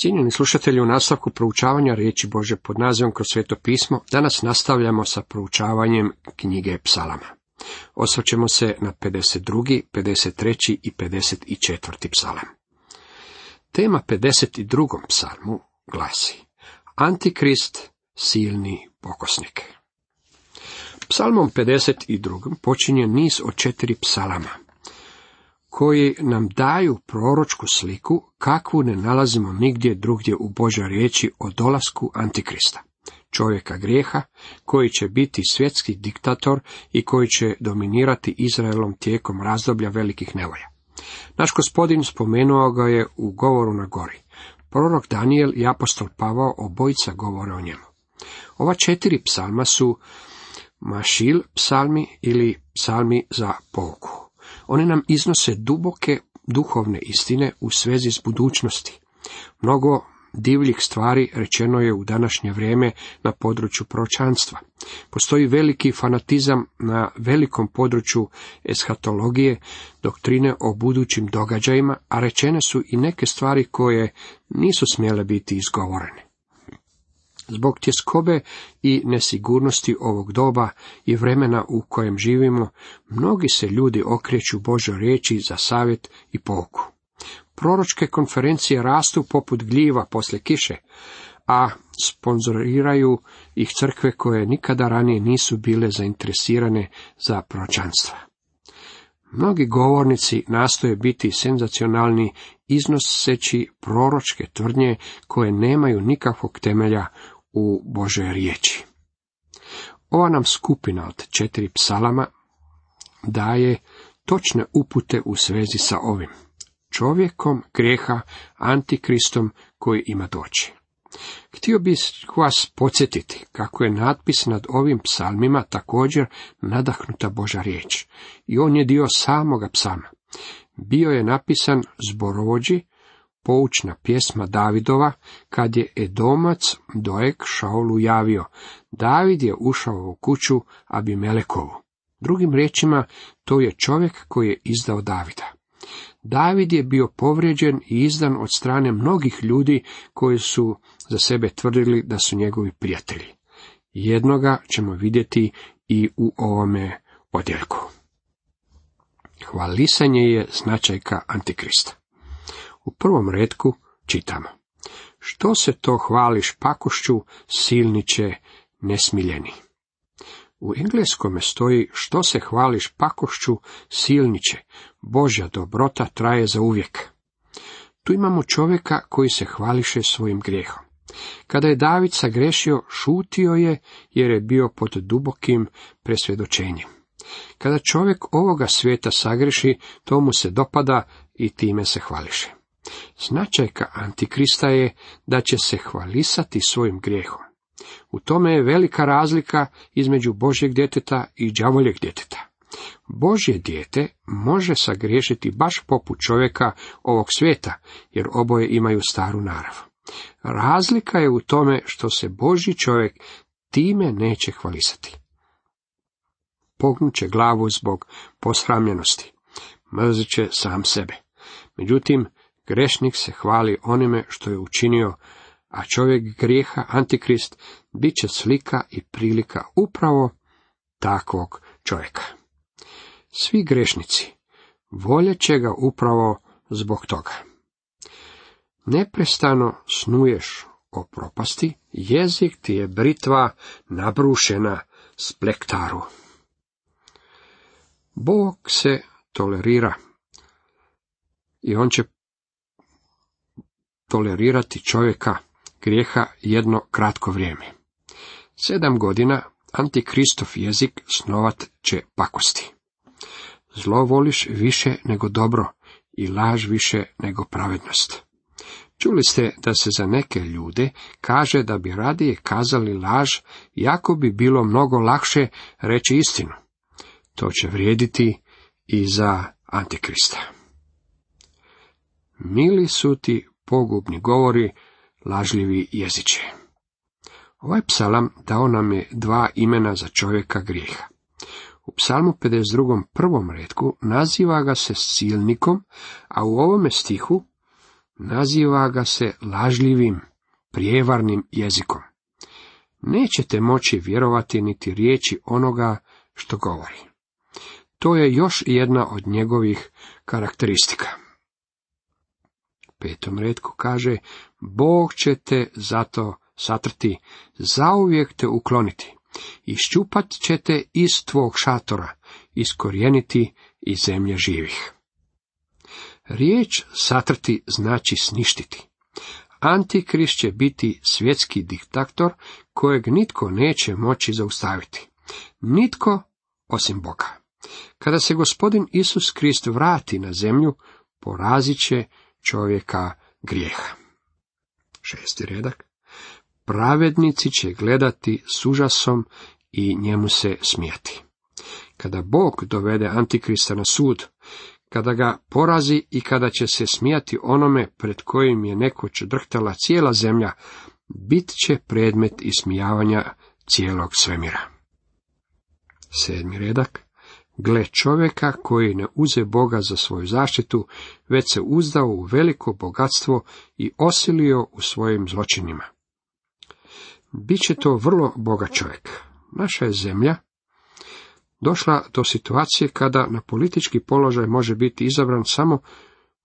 Cijenjeni slušatelji, u nastavku proučavanja riječi Bože pod nazivom kroz sveto pismo, danas nastavljamo sa proučavanjem knjige psalama. Osvrćemo se na 52., 53. i 54. psalam. Tema 52. psalmu glasi Antikrist, silni pokosnik. Psalmom 52. počinje niz od četiri psalama koji nam daju proročku sliku kakvu ne nalazimo nigdje drugdje u Božoj riječi o dolasku Antikrista. Čovjeka grijeha, koji će biti svjetski diktator i koji će dominirati Izraelom tijekom razdoblja velikih nevolja. Naš gospodin spomenuo ga je u govoru na gori. Prorok Daniel i apostol Pavao obojica govore o njemu. Ova četiri psalma su mašil psalmi ili psalmi za pouku. One nam iznose duboke duhovne istine u svezi s budućnosti. Mnogo divljih stvari rečeno je u današnje vrijeme na području pročanstva. Postoji veliki fanatizam na velikom području eshatologije, doktrine o budućim događajima, a rečene su i neke stvari koje nisu smjele biti izgovorene. Zbog tjeskobe i nesigurnosti ovog doba i vremena u kojem živimo, mnogi se ljudi okreću Božoj riječi za savjet i pouku. Proročke konferencije rastu poput gljiva poslije kiše, a sponzoriraju ih crkve koje nikada ranije nisu bile zainteresirane za pročanstva. Mnogi govornici nastoje biti senzacionalni iznoseći proročke tvrdnje koje nemaju nikakvog temelja u Božoj riječi. Ova nam skupina od četiri psalama daje točne upute u svezi sa ovim čovjekom grijeha, antikristom koji ima doći. Htio bih vas podsjetiti kako je natpis nad ovim psalmima također nadahnuta Boža riječ i on je dio samoga psalma. Bio je napisan zborovođi poučna pjesma Davidova, kad je Edomac Doek Šaulu javio, David je ušao u kuću Abimelekovu. Drugim riječima, to je čovjek koji je izdao Davida. David je bio povrijeđen i izdan od strane mnogih ljudi koji su za sebe tvrdili da su njegovi prijatelji. Jednoga ćemo vidjeti i u ovome odjeljku. Hvalisanje je značajka Antikrista. U prvom redku čitamo. Što se to hvališ pakošću, silniće nesmiljeni? U engleskome stoji što se hvališ pakošću, silniće, Božja dobrota traje za uvijek. Tu imamo čovjeka koji se hvališe svojim grijehom. Kada je David sagrešio, šutio je jer je bio pod dubokim presvjedočenjem. Kada čovjek ovoga svijeta sagreši, to mu se dopada i time se hvališe. Značajka Antikrista je da će se hvalisati svojim grijehom. U tome je velika razlika između Božjeg djeteta i đavoljeg djeteta. Božje dijete može sagriješiti baš poput čovjeka ovog svijeta, jer oboje imaju staru narav. Razlika je u tome što se Božji čovjek time neće hvalisati. Pognuće glavu zbog posramljenosti, mrzit će sam sebe. Međutim, Grešnik se hvali onime što je učinio, a čovjek grijeha, antikrist, bit će slika i prilika upravo takvog čovjeka. Svi grešnici voljet će ga upravo zbog toga. Neprestano snuješ o propasti, jezik ti je britva nabrušena s plektaru. Bog se tolerira i on će tolerirati čovjeka grijeha jedno kratko vrijeme. Sedam godina antikristov jezik snovat će pakosti. Zlo voliš više nego dobro i laž više nego pravednost. Čuli ste da se za neke ljude kaže da bi radije kazali laž, jako bi bilo mnogo lakše reći istinu. To će vrijediti i za antikrista. Mili su ti pogubni govori, lažljivi jeziče. Ovaj psalam dao nam je dva imena za čovjeka grijeha. U psalmu 52. prvom redku naziva ga se silnikom, a u ovome stihu naziva ga se lažljivim, prijevarnim jezikom. Nećete moći vjerovati niti riječi onoga što govori. To je još jedna od njegovih karakteristika. Petom redku kaže, Bog će te zato satrti, zauvijek te ukloniti. Iščupat ćete iz tvog šatora, iskorijeniti iz zemlje živih. Riječ satrti znači sništiti. Antikrist će biti svjetski diktator kojeg nitko neće moći zaustaviti. Nitko osim Boga. Kada se gospodin Isus Krist vrati na zemlju, porazit će čovjeka grijeha. Šesti redak. Pravednici će gledati s užasom i njemu se smijati. Kada Bog dovede Antikrista na sud, kada ga porazi i kada će se smijati onome pred kojim je nekoć drhtala cijela zemlja, bit će predmet ismijavanja cijelog svemira. Sedmi redak. Gle čovjeka koji ne uze Boga za svoju zaštitu, već se uzdao u veliko bogatstvo i osilio u svojim zločinima. Biće to vrlo bogat čovjek. Naša je zemlja došla do situacije kada na politički položaj može biti izabran samo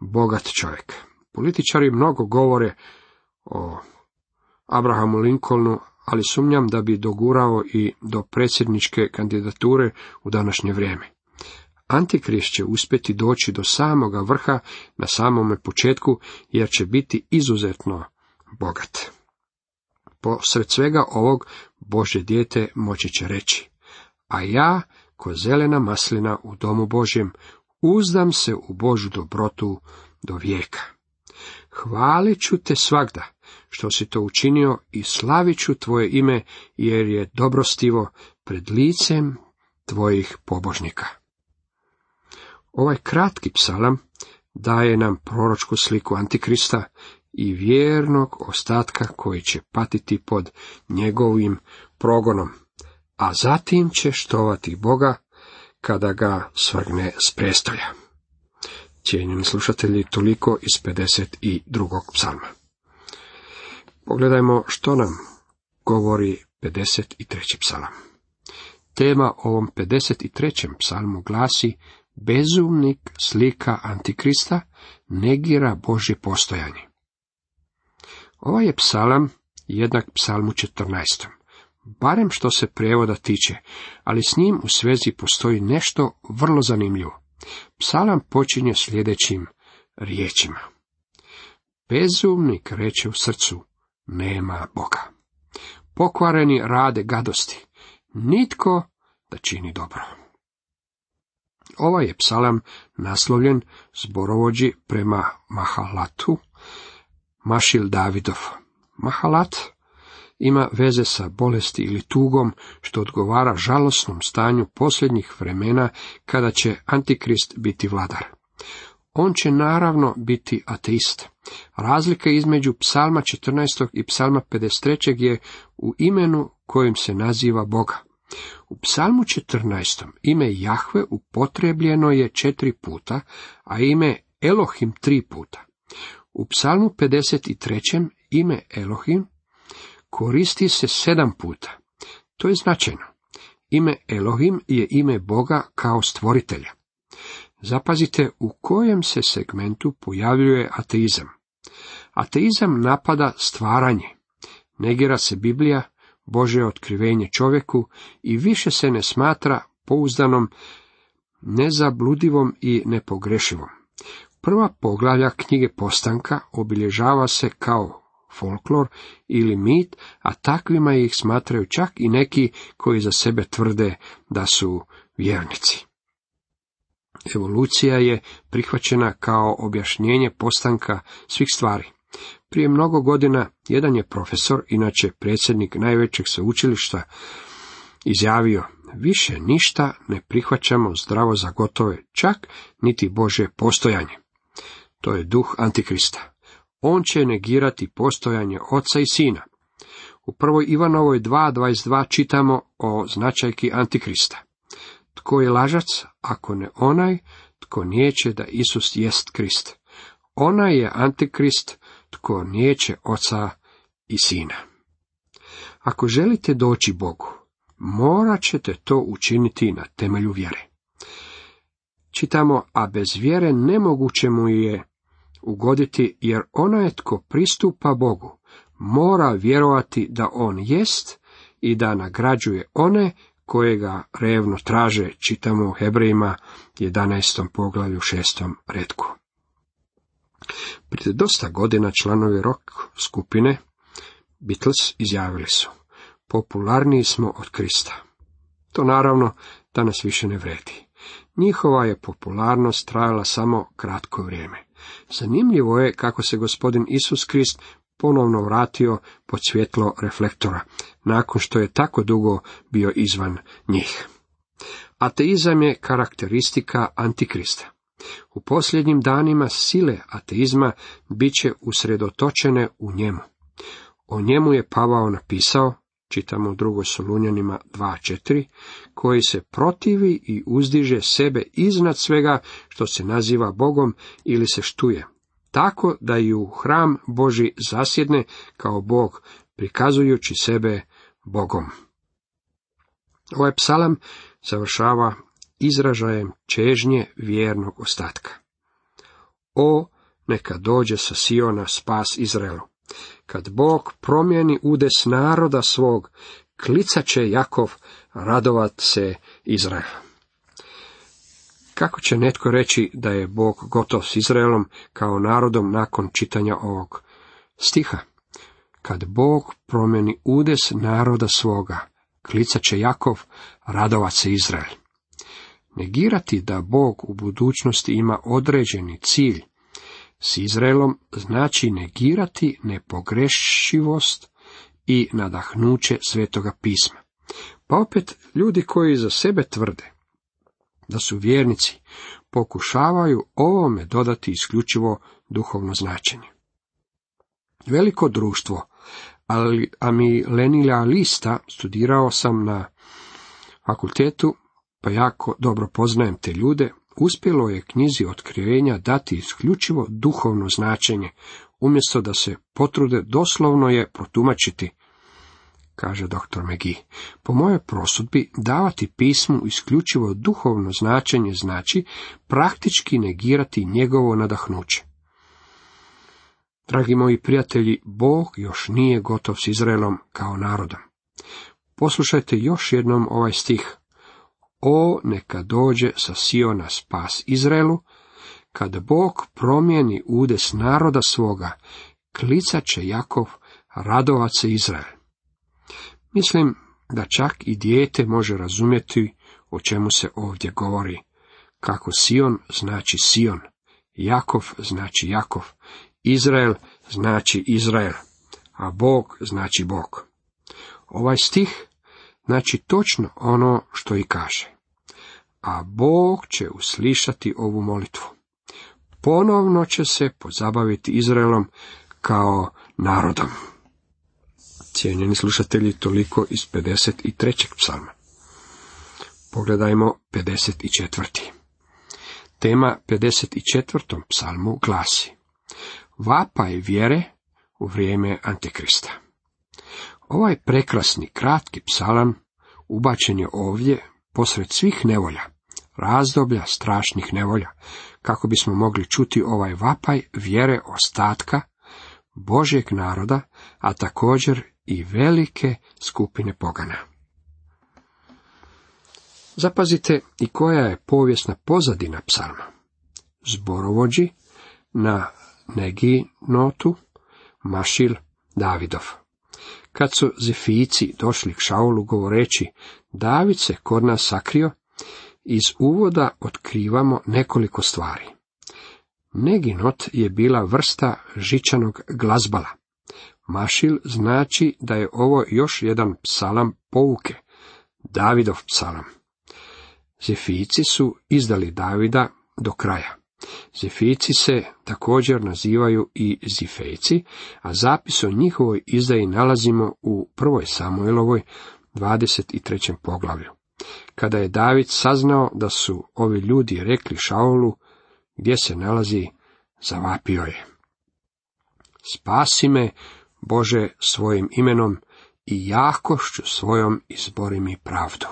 bogat čovjek. Političari mnogo govore o Abrahamu Lincolnu, ali sumnjam da bi dogurao i do predsjedničke kandidature u današnje vrijeme. Antikrist će uspjeti doći do samoga vrha na samome početku, jer će biti izuzetno bogat. Posred svega ovog Bože dijete moći će reći, a ja ko zelena maslina u domu Božjem, uzdam se u Božu dobrotu do vijeka. Hvalit ću te svagda, što si to učinio i slavit ću tvoje ime, jer je dobrostivo pred licem tvojih pobožnika. Ovaj kratki psalam daje nam proročku sliku Antikrista i vjernog ostatka koji će patiti pod njegovim progonom a zatim će štovati Boga kada ga svrgne s prestolja. Cijenjeni slušatelji, toliko iz 52. psalma. Pogledajmo što nam govori 53. psalam. Tema ovom 53. psalmu glasi Bezumnik slika Antikrista negira Božje postojanje. Ovaj je psalam jednak psalmu 14 barem što se prijevoda tiče, ali s njim u svezi postoji nešto vrlo zanimljivo. Psalam počinje sljedećim riječima. Bezumnik reče u srcu, nema Boga. Pokvareni rade gadosti, nitko da čini dobro. Ovaj je psalam naslovljen zborovođi prema Mahalatu, Mašil Davidov. Mahalat ima veze sa bolesti ili tugom, što odgovara žalosnom stanju posljednjih vremena kada će Antikrist biti vladar. On će naravno biti ateist. Razlika između psalma 14. i psalma 53. je u imenu kojim se naziva Boga. U psalmu 14. ime Jahve upotrebljeno je četiri puta, a ime Elohim tri puta. U psalmu 53. ime Elohim koristi se sedam puta. To je značajno. Ime Elohim je ime Boga kao stvoritelja. Zapazite u kojem se segmentu pojavljuje ateizam. Ateizam napada stvaranje. Negira se Biblija, Bože otkrivenje čovjeku i više se ne smatra pouzdanom, nezabludivom i nepogrešivom. Prva poglavlja knjige Postanka obilježava se kao folklor ili mit, a takvima ih smatraju čak i neki koji za sebe tvrde da su vjernici. Evolucija je prihvaćena kao objašnjenje postanka svih stvari. Prije mnogo godina jedan je profesor, inače predsjednik najvećeg sveučilišta, izjavio, više ništa ne prihvaćamo zdravo za gotove, čak niti Bože postojanje. To je duh Antikrista on će negirati postojanje oca i sina. U prvoj Ivanovoj 2.22 čitamo o značajki Antikrista. Tko je lažac, ako ne onaj, tko nijeće da Isus jest Krist. Ona je antikrist tko nijeće oca i sina. Ako želite doći Bogu, morat ćete to učiniti na temelju vjere. Čitamo, a bez vjere nemoguće mu je ugoditi, jer onaj tko pristupa Bogu, mora vjerovati da on jest i da nagrađuje one koje ga revno traže, čitamo u Hebrejima 11. poglavlju 6. redku. Prije dosta godina članovi rock skupine Beatles izjavili su popularniji smo od Krista. To naravno danas više ne vredi. Njihova je popularnost trajala samo kratko vrijeme. Zanimljivo je kako se gospodin Isus Krist ponovno vratio pod svjetlo reflektora, nakon što je tako dugo bio izvan njih. Ateizam je karakteristika antikrista. U posljednjim danima sile ateizma bit će usredotočene u njemu. O njemu je Pavao napisao, čitamo u drugoj Solunjanima 2.4, koji se protivi i uzdiže sebe iznad svega što se naziva Bogom ili se štuje, tako da i u hram Boži zasjedne kao Bog, prikazujući sebe Bogom. Ovaj psalam završava izražajem čežnje vjernog ostatka. O, neka dođe sa Siona spas Izraelu. Kad Bog promijeni udes naroda svog, klicat će Jakov, radovat se Izrael. Kako će netko reći da je Bog gotov s Izraelom kao narodom nakon čitanja ovog stiha? Kad Bog promijeni udes naroda svoga, klicat će Jakov, radovat se Izrael. Negirati da Bog u budućnosti ima određeni cilj s Izraelom znači negirati nepogrešivost i nadahnuće svetoga pisma. Pa opet ljudi koji za sebe tvrde da su vjernici pokušavaju ovome dodati isključivo duhovno značenje. Veliko društvo, ali Amilenila lista studirao sam na fakultetu, pa jako dobro poznajem te ljude, uspjelo je knjizi otkrivenja dati isključivo duhovno značenje, umjesto da se potrude doslovno je protumačiti, kaže dr. Megi. Po mojoj prosudbi, davati pismu isključivo duhovno značenje znači praktički negirati njegovo nadahnuće. Dragi moji prijatelji, Bog još nije gotov s Izraelom kao narodom. Poslušajte još jednom ovaj stih. O, neka dođe sa Siona spas Izraelu, kad Bog promijeni udes naroda svoga, klicat će Jakov, radovat se Izrael. Mislim da čak i dijete može razumjeti o čemu se ovdje govori. Kako Sion znači Sion, Jakov znači Jakov, Izrael znači Izrael, a Bog znači Bog. Ovaj stih znači točno ono što i kaže. A Bog će uslišati ovu molitvu. Ponovno će se pozabaviti Izraelom kao narodom. Cijenjeni slušatelji, toliko iz 53. psalma. Pogledajmo 54. Tema 54. psalmu glasi Vapaj vjere u vrijeme Antikrista. Ovaj prekrasni kratki psalam ubačen je ovdje posred svih nevolja, razdoblja strašnih nevolja, kako bismo mogli čuti ovaj vapaj vjere ostatka Božjeg naroda, a također i velike skupine pogana. Zapazite i koja je povijesna pozadina psalma. Zborovođi na Negi notu Mašil Davidov. Kad su Zefijci došli k Šaulu govoreći, David se kod nas sakrio, iz uvoda otkrivamo nekoliko stvari. Neginot je bila vrsta žičanog glazbala. Mašil znači da je ovo još jedan psalam pouke, Davidov psalam. Zefijci su izdali Davida do kraja. Zefijci se također nazivaju i Zifejci, a zapis o njihovoj izdaji nalazimo u prvoj Samuelovoj 23. poglavlju. Kada je David saznao da su ovi ljudi rekli Šaulu gdje se nalazi zavapio je. Spasi me, Bože, svojim imenom i jakošću svojom izbori mi pravdu.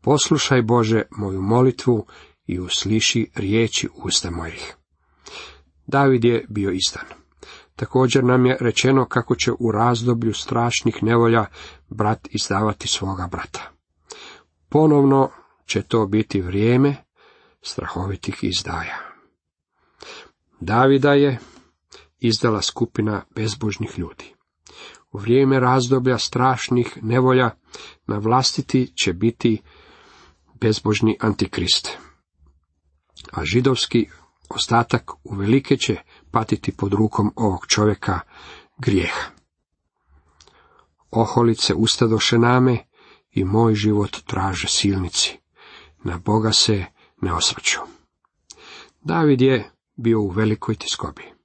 Poslušaj Bože moju molitvu i usliši riječi usta mojih. David je bio izdan. Također nam je rečeno kako će u razdoblju strašnih nevolja brat izdavati svoga brata. Ponovno će to biti vrijeme strahovitih izdaja. Davida je izdala skupina bezbožnih ljudi. U vrijeme razdoblja strašnih nevolja na vlastiti će biti bezbožni antikrist. A židovski ostatak uvelike će patiti pod rukom ovog čovjeka grijeha. Oholice ustadoše name i moj život traže silnici. Na Boga se ne osvrću. David je bio u velikoj tiskobi.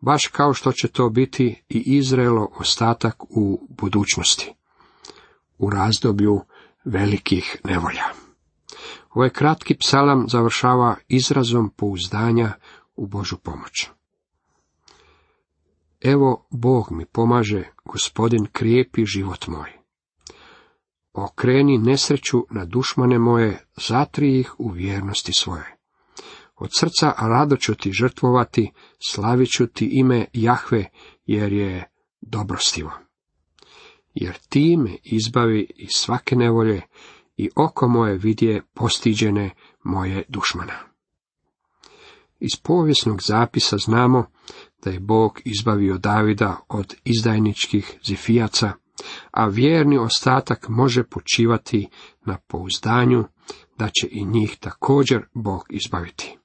Baš kao što će to biti i Izraelo ostatak u budućnosti. U razdoblju velikih nevolja. Ovaj kratki psalam završava izrazom pouzdanja u Božu pomoć. Evo, Bog mi pomaže, gospodin krijepi život moj. Okreni nesreću na dušmane moje, zatri ih u vjernosti svoje. Od srca rado ću ti žrtvovati, slavit ću ti ime Jahve, jer je dobrostivo. Jer ti me izbavi iz svake nevolje i oko moje vidje postiđene moje dušmana. Iz povijesnog zapisa znamo da je Bog izbavio Davida od izdajničkih zifijaca, a vjerni ostatak može počivati na pouzdanju da će i njih također Bog izbaviti.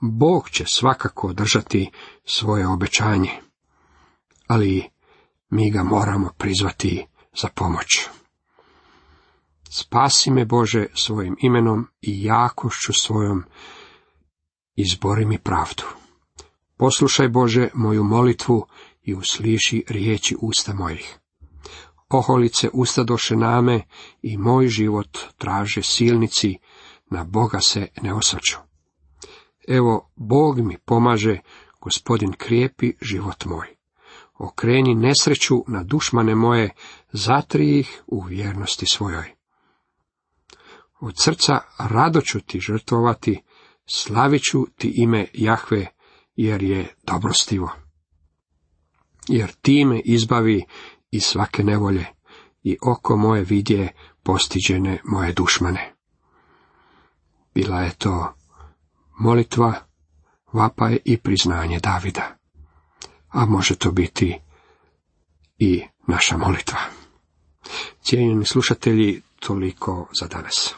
Bog će svakako držati svoje obećanje, ali mi ga moramo prizvati za pomoć. Spasi me Bože svojim imenom i jakošću svojom, izbori mi pravdu. Poslušaj Bože moju molitvu i usliši riječi usta mojih. Oholice ustadoše name i moj život traže silnici, na Boga se ne osvrću. Evo, Bog mi pomaže, gospodin krijepi život moj. Okreni nesreću na dušmane moje, zatri ih u vjernosti svojoj. Od srca rado ću ti žrtvovati, slavit ću ti ime Jahve, jer je dobrostivo. Jer ti me izbavi iz svake nevolje i oko moje vidje postiđene moje dušmane. Bila je to molitva, vapaj i priznanje Davida. A može to biti i naša molitva. Cijenjeni slušatelji, toliko za danas.